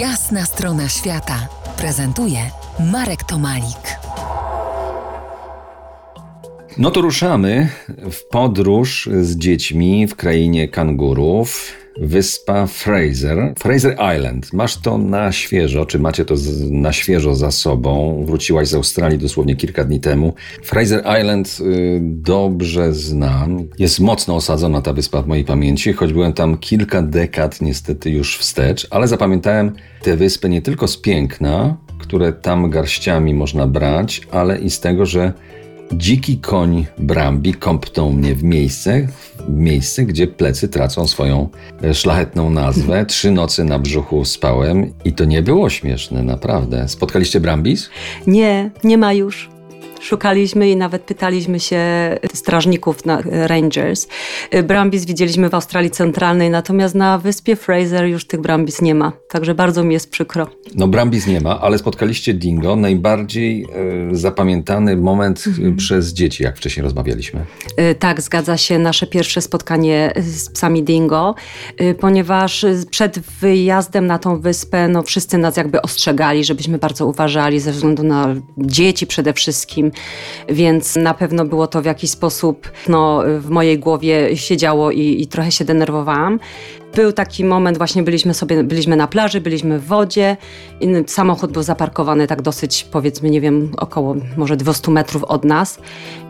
Jasna strona świata prezentuje Marek Tomalik. No to ruszamy w podróż z dziećmi w krainie kangurów. Wyspa Fraser, Fraser Island. Masz to na świeżo, czy macie to na świeżo za sobą? Wróciłaś z Australii dosłownie kilka dni temu. Fraser Island y, dobrze znam. Jest mocno osadzona ta wyspa w mojej pamięci, choć byłem tam kilka dekad niestety już wstecz, ale zapamiętałem tę wyspę nie tylko z piękna, które tam garściami można brać, ale i z tego, że Dziki koń Brambi kąpnął mnie w miejsce, w miejsce, gdzie plecy tracą swoją e, szlachetną nazwę. Trzy nocy na brzuchu spałem i to nie było śmieszne, naprawdę. Spotkaliście Brambis? Nie, nie ma już. Szukaliśmy i nawet pytaliśmy się strażników na Rangers. Brambis widzieliśmy w Australii Centralnej, natomiast na wyspie Fraser już tych Brambis nie ma. Także bardzo mi jest przykro. No Brambis nie ma, ale spotkaliście Dingo. Najbardziej e, zapamiętany moment mhm. przez dzieci, jak wcześniej rozmawialiśmy. E, tak, zgadza się. Nasze pierwsze spotkanie z psami Dingo, e, ponieważ przed wyjazdem na tą wyspę no, wszyscy nas jakby ostrzegali, żebyśmy bardzo uważali ze względu na dzieci przede wszystkim więc na pewno było to w jakiś sposób no, w mojej głowie siedziało i, i trochę się denerwowałam. Był taki moment, właśnie byliśmy sobie, byliśmy na plaży, byliśmy w wodzie, i samochód był zaparkowany tak dosyć, powiedzmy, nie wiem, około może 200 metrów od nas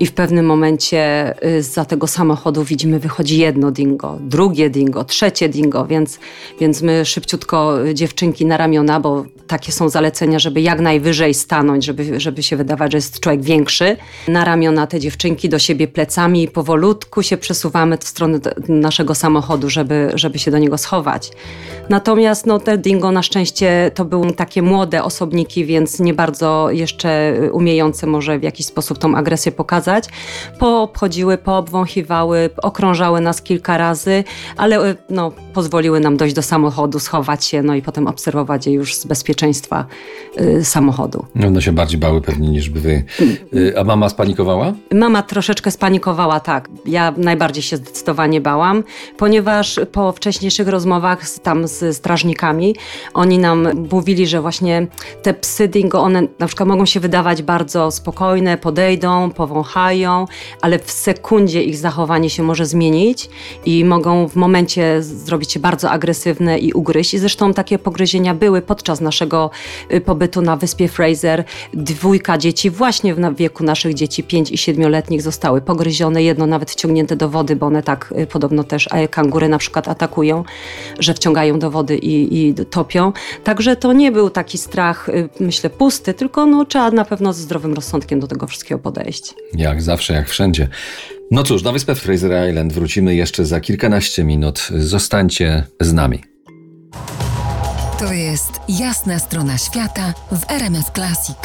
i w pewnym momencie y, za tego samochodu widzimy wychodzi jedno dingo, drugie dingo, trzecie dingo, więc, więc my szybciutko y, dziewczynki na ramiona, bo takie są zalecenia, żeby jak najwyżej stanąć, żeby, żeby się wydawać, że jest człowiek większy. Na ramiona te dziewczynki do siebie plecami i powolutku się przesuwamy w stronę naszego samochodu, żeby, żeby się do niego schować. Natomiast no, te dingo na szczęście to były takie młode osobniki, więc nie bardzo jeszcze umiejące może w jakiś sposób tą agresję pokazać. Poobchodziły, poobwąchiwały, okrążały nas kilka razy, ale no, pozwoliły nam dojść do samochodu, schować się, no i potem obserwować je już z bezpieczeństwa y, samochodu. One się bardziej bały pewnie niż by wy. Y, a mama spanikowała? Mama troszeczkę spanikowała, tak. Ja najbardziej się zdecydowanie bałam, ponieważ po wcześniejszych rozmowach z, tam z strażnikami, oni nam mówili, że właśnie te psy dingo, one na przykład mogą się wydawać bardzo spokojne, podejdą, powąchają, ale w sekundzie ich zachowanie się może zmienić i mogą w momencie zrobić się bardzo agresywne i ugryźć. I zresztą takie pogryzienia były podczas naszego y, pobytu na wyspie Fraser. Dwójka dzieci właśnie w wieku naszych dzieci, 5 i 7-letnich zostały pogryzione, jedno nawet wciągnięte do wody, bo one tak y, podobno też kangury na przykład atakują, że wciągają do wody i, i topią. Także to nie był taki strach, y, myślę, pusty, tylko no, trzeba na pewno ze zdrowym rozsądkiem do tego wszystkiego podejść. Jak zawsze, jak wszędzie. No cóż, na wyspę Fraser Island wrócimy jeszcze za kilkanaście minut. Zostańcie z nami. To jest jasna strona świata w RMS Classic.